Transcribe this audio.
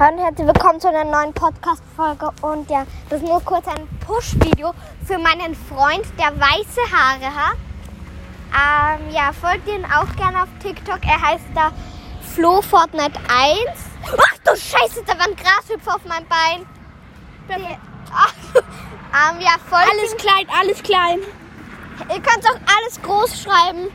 Hallo und herzlich willkommen zu einer neuen Podcast-Folge. Und ja, das ist nur kurz ein Push-Video für meinen Freund, der weiße Haare hat. Ähm, ja, folgt ihn auch gerne auf TikTok. Er heißt da Flo Fortnite 1. Ach du Scheiße, da war ein Grashüpfer auf meinem Bein. Die, ach, ähm, ja, folgt Alles ihm. klein, alles klein. Ihr könnt auch alles groß schreiben.